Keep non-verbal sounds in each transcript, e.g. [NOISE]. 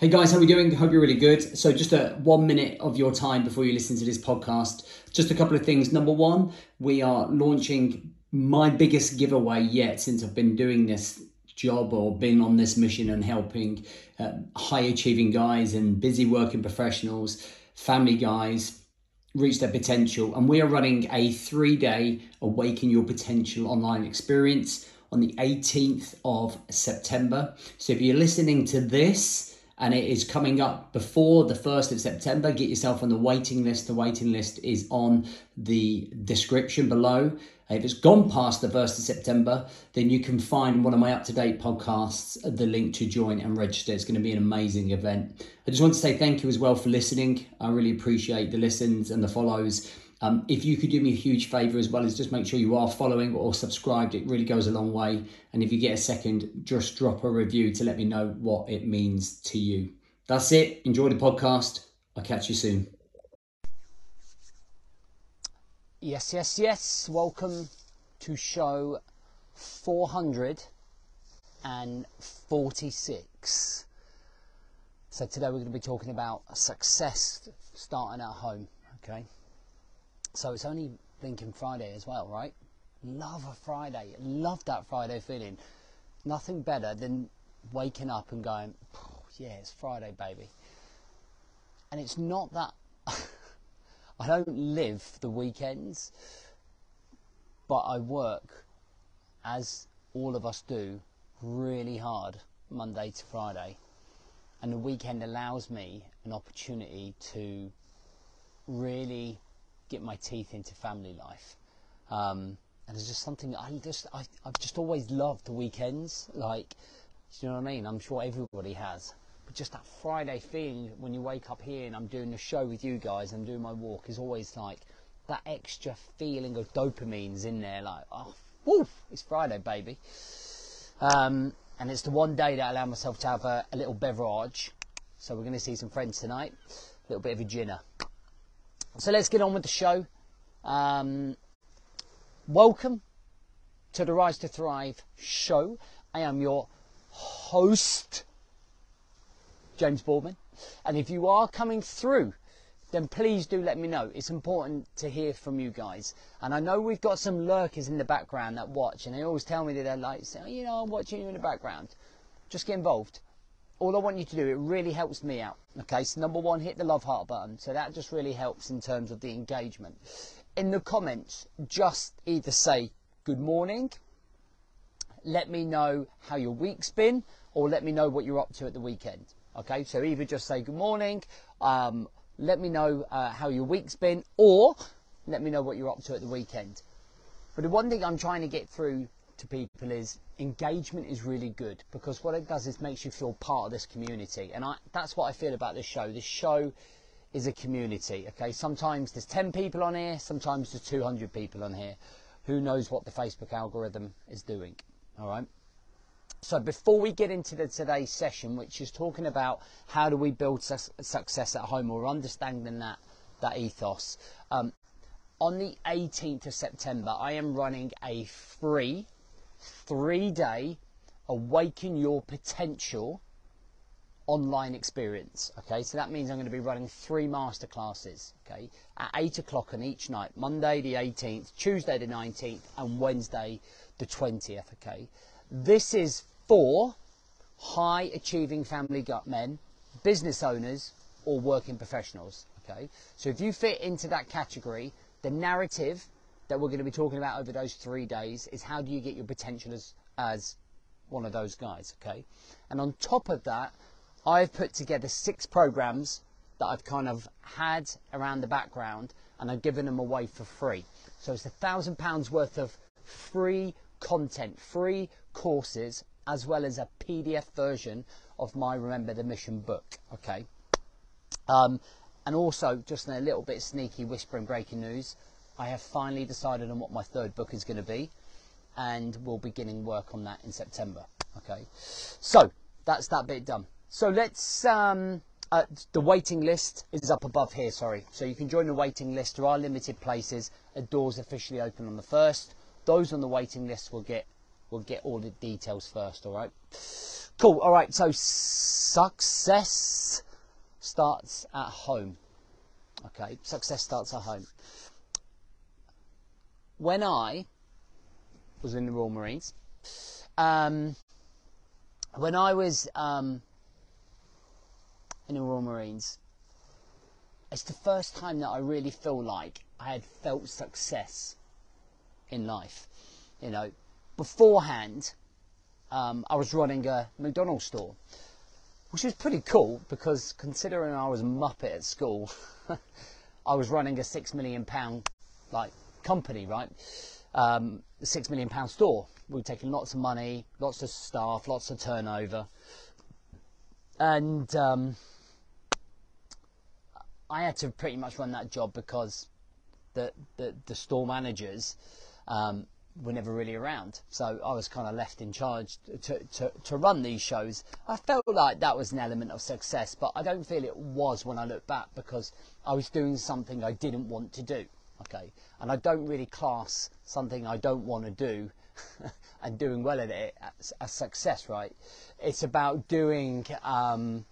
Hey guys, how are we doing? Hope you're really good. So, just a one minute of your time before you listen to this podcast. Just a couple of things. Number one, we are launching my biggest giveaway yet since I've been doing this job or been on this mission and helping uh, high achieving guys and busy working professionals, family guys reach their potential. And we are running a three day Awaken Your Potential online experience on the 18th of September. So, if you're listening to this, and it is coming up before the 1st of September. Get yourself on the waiting list. The waiting list is on the description below. If it's gone past the 1st of September, then you can find one of my up to date podcasts, the link to join and register. It's going to be an amazing event. I just want to say thank you as well for listening. I really appreciate the listens and the follows. Um, if you could do me a huge favour as well as just make sure you are following or subscribed, it really goes a long way. And if you get a second, just drop a review to let me know what it means to you. That's it. Enjoy the podcast. I'll catch you soon. Yes, yes, yes. Welcome to show 446. So today we're going to be talking about success starting at home, okay? So it's only Blinking Friday as well, right? Love a Friday. Love that Friday feeling. Nothing better than waking up and going, yeah, it's Friday, baby. And it's not that [LAUGHS] I don't live the weekends, but I work as all of us do really hard Monday to Friday. And the weekend allows me an opportunity to really get my teeth into family life. Um, and it's just something I just I, I've just always loved the weekends. Like, do you know what I mean? I'm sure everybody has. But just that Friday feeling when you wake up here and I'm doing a show with you guys and doing my walk is always like that extra feeling of dopamine's in there. Like, oh, woof, it's Friday, baby. Um, and it's the one day that I allow myself to have a, a little beverage. So we're going to see some friends tonight. A little bit of a ginner. So let's get on with the show. Um, welcome to the Rise to Thrive show. I am your host, James Boardman. And if you are coming through, then please do let me know. It's important to hear from you guys. And I know we've got some lurkers in the background that watch, and they always tell me that they're like, oh, you know, I'm watching you in the background. Just get involved all I want you to do, it really helps me out. Okay, so number one, hit the love heart button. So that just really helps in terms of the engagement. In the comments, just either say good morning, let me know how your week's been, or let me know what you're up to at the weekend. Okay, so either just say good morning, um, let me know uh, how your week's been, or let me know what you're up to at the weekend. But the one thing I'm trying to get through to people is engagement is really good because what it does is makes you feel part of this community. And I, that's what I feel about this show. This show is a community okay? Sometimes there's 10 people on here sometimes there's 200 people on here. Who knows what the Facebook algorithm is doing all right? So before we get into the today's session which is talking about how do we build su success at home or understanding that that ethos um, on the 18th of September I am running a free three day awaken your potential online experience. Okay, so that means I'm going to be running three master classes. Okay, at eight o'clock on each night, Monday the 18th, Tuesday the 19th, and Wednesday the 20th. Okay, this is for high achieving family gut men, business owners, or working professionals. Okay, so if you fit into that category, the narrative that we're going to be talking about over those three days is how do you get your potential as, as one of those guys, okay? And on top of that, I've put together six programs that I've kind of had around the background and I've given them away for free. So it's a thousand pounds worth of free content, free courses, as well as a PDF version of my Remember the Mission book, okay? Um, and also, just in a little bit sneaky whispering breaking news, I have finally decided on what my third book is going to be, and we'll beginning work on that in September. Okay, so that's that bit done. So let's. Um, uh, the waiting list is up above here. Sorry, so you can join the waiting list. There are limited places. A doors officially open on the first. Those on the waiting list will get will get all the details first. All right. Cool. All right. So success starts at home. Okay. Success starts at home. When I was in the Royal Marines, um, when I was um, in the Royal Marines, it's the first time that I really feel like I had felt success in life. You know, beforehand, um, I was running a McDonald's store, which was pretty cool because considering I was a muppet at school, [LAUGHS] I was running a six million pound like company, right? Um, six million pound store. We were taking lots of money, lots of staff, lots of turnover, and um, I had to pretty much run that job because the the, the store managers um, were never really around. So I was kind of left in charge to, to, to run these shows. I felt like that was an element of success, but I don't feel it was when I look back because I was doing something I didn't want to do. Okay, and I don't really class something I don't want to do [LAUGHS] and doing well at it as, as success, right? It's about doing um,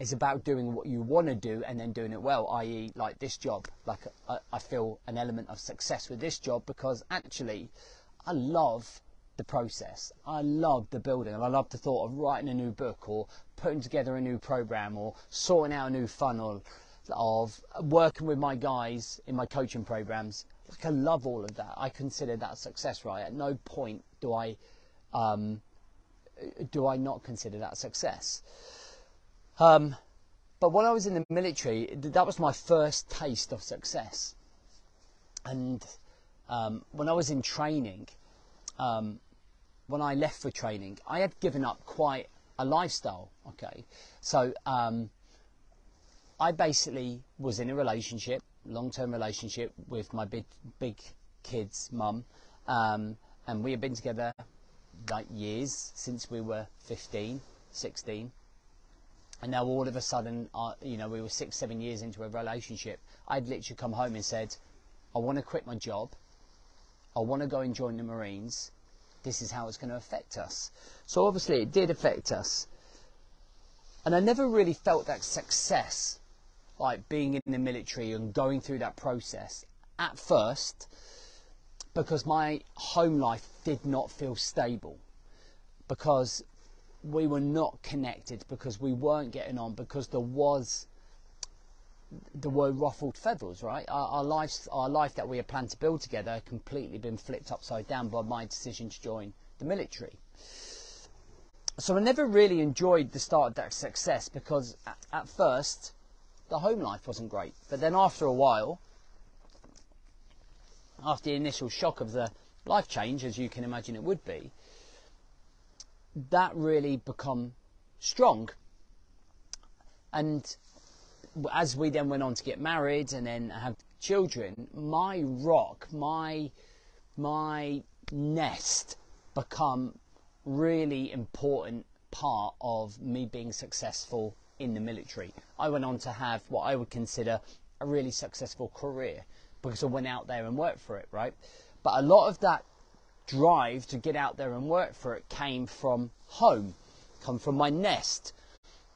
it's about doing what you want to do and then doing it well, i.e., like this job. Like, I, I, feel an element of success with this job because actually, I love the process. I love the building I love the thought of writing a new book or putting together a new program or sorting out a new funnel of working with my guys in my coaching programs. Like, I love all of that. I consider that success, right? At no point do I, um, do I not consider that success. Um, but when I was in the military, that was my first taste of success. And um, when I was in training, um, when I left for training, I had given up quite a lifestyle. Okay, so um, I basically was in a relationship, long-term relationship with my big big kid's mum, um, and we had been together like years since we were 15, 16 and now all of a sudden, uh, you know, we were six, seven years into a relationship. I'd literally come home and said, I want to quit my job. I want to go and join the Marines. This is how it's going to affect us. So obviously it did affect us. And I never really felt that success, like being in the military and going through that process at first, because my home life did not feel stable. Because we were not connected because we weren't getting on because there was there were ruffled feathers, right? Our, our life, our life that we had planned to build together had completely been flipped upside down by my decision to join the military. So I never really enjoyed the start of that success because at, at first the home life wasn't great. But then after a while, after the initial shock of the life change, as you can imagine it would be, that really become strong. And as we then went on to get married and then have children, my rock, my my nest become really important part of me being successful in the military. I went on to have what I would consider a really successful career because I went out there and worked for it, right? But a lot of that drive to get out there and work for it came from home, come from my nest,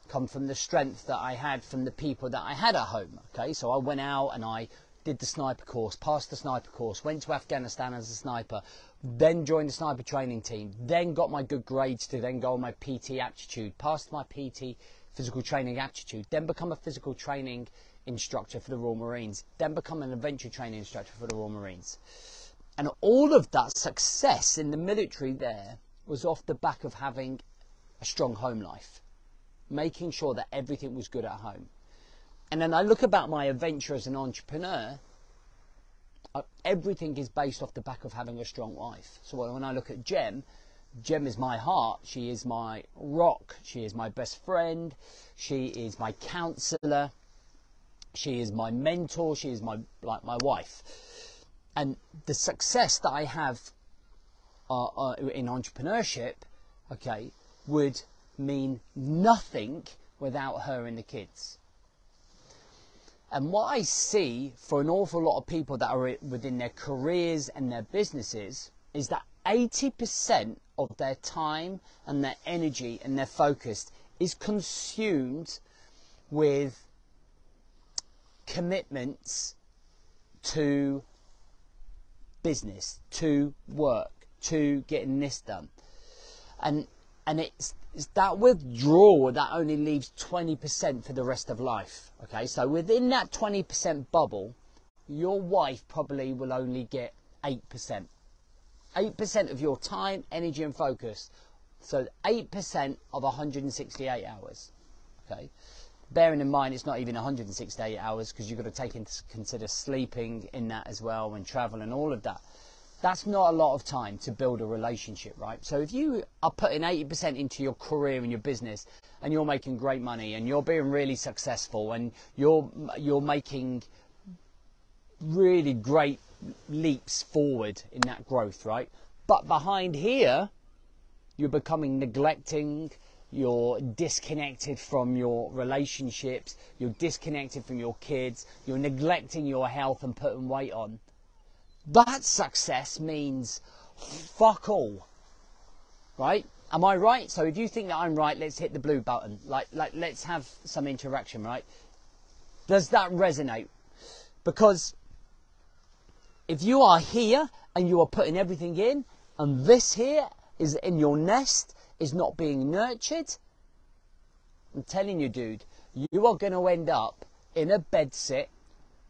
come from the strength that I had from the people that I had at home. Okay, so I went out and I did the sniper course, passed the sniper course, went to Afghanistan as a sniper, then joined the sniper training team, then got my good grades to then go on my PT aptitude, passed my PT physical training aptitude, then become a physical training instructor for the Royal Marines, then become an adventure training instructor for the Royal Marines. And all of that success in the military there was off the back of having a strong home life, making sure that everything was good at home. And then I look about my adventure as an entrepreneur, uh, everything is based off the back of having a strong wife. So when I look at Jem, Jem is my heart. She is my rock. She is my best friend. She is my counselor. She is my mentor. She is my like my wife and the success that I have uh, uh, in entrepreneurship, okay, would mean nothing without her and the kids. And what I see for an awful lot of people that are within their careers and their businesses is that 80% of their time and their energy and their focus is consumed with commitments to business, to work, to getting this done. And and it's, it's that withdrawal that only leaves 20% for the rest of life. Okay, so within that 20% bubble, your wife probably will only get 8%. 8% of your time, energy, and focus. So 8% of 168 hours. Okay, bearing in mind it's not even 168 hours because you've got to take into consider sleeping in that as well and travel and all of that that's not a lot of time to build a relationship, right? So if you are putting 80% into your career and your business and you're making great money and you're being really successful and you're you're making really great leaps forward in that growth, right? But behind here, you're becoming neglecting, you're disconnected from your relationships, you're disconnected from your kids, you're neglecting your health and putting weight on that success means fuck all. Right? Am I right? So if you think that I'm right, let's hit the blue button. Like, like let's have some interaction, right? Does that resonate? Because if you are here and you are putting everything in, and this here is in your nest, is not being nurtured, I'm telling you, dude, you are going to end up in a bed sit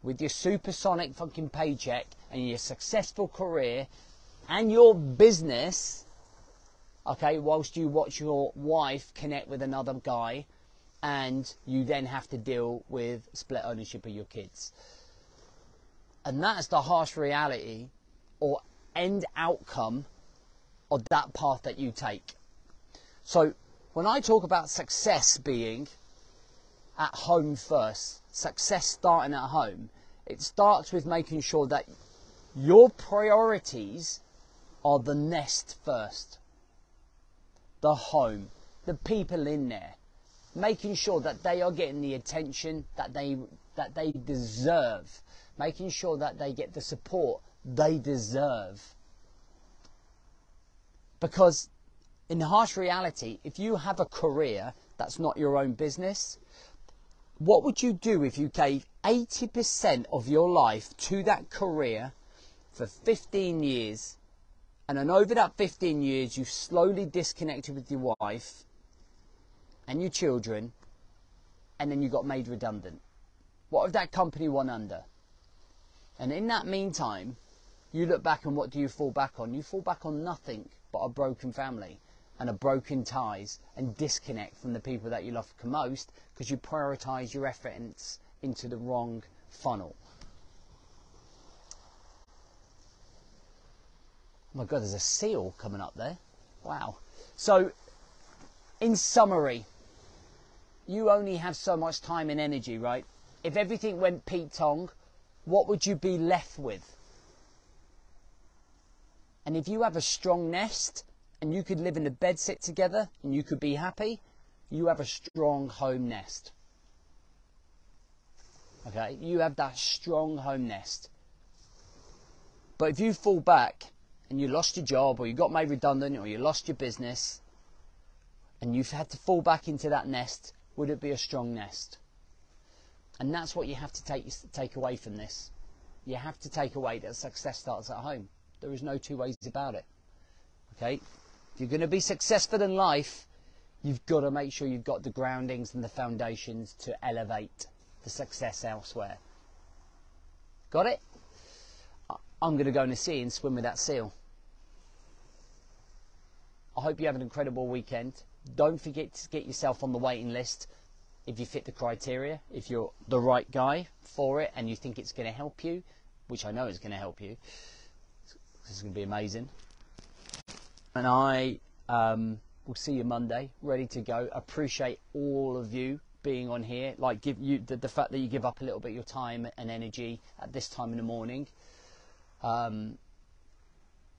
with your supersonic fucking paycheck and your successful career and your business, okay, whilst you watch your wife connect with another guy and you then have to deal with split ownership of your kids. And that's the harsh reality or end outcome of that path that you take. So when I talk about success being at home first, success starting at home, it starts with making sure that your priorities are the nest first, the home, the people in there, making sure that they are getting the attention that they that they deserve, making sure that they get the support they deserve. Because in harsh reality, if you have a career that's not your own business, what would you do if you gave 80% of your life to that career for 15 years and then over that 15 years you've slowly disconnected with your wife and your children and then you got made redundant? What if that company went under? And in that meantime, you look back and what do you fall back on? You fall back on nothing but a broken family and a broken ties and disconnect from the people that you love most because you prioritize your efforts into the wrong funnel. Oh my god, there's a seal coming up there. Wow. So, in summary, you only have so much time and energy, right? If everything went Pete Tong, what would you be left with? And if you have a strong nest, and you could live in a bed sit together and you could be happy, you have a strong home nest. Okay, you have that strong home nest. But if you fall back and you lost your job or you got made redundant or you lost your business and you've had to fall back into that nest, would it be a strong nest? And that's what you have to take, take away from this. You have to take away that success starts at home. There is no two ways about it. Okay? If you're going to be successful in life, you've got to make sure you've got the groundings and the foundations to elevate the success elsewhere. Got it? I'm going to go in the sea and swim with that seal. I hope you have an incredible weekend. Don't forget to get yourself on the waiting list if you fit the criteria, if you're the right guy for it and you think it's going to help you, which I know is going to help you. This is going to be amazing and I um, will see you Monday, ready to go. Appreciate all of you being on here. Like give you the, the fact that you give up a little bit of your time and energy at this time in the morning um,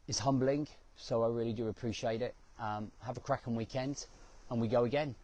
is humbling. So I really do appreciate it. Um, have a cracking weekend, and we go again.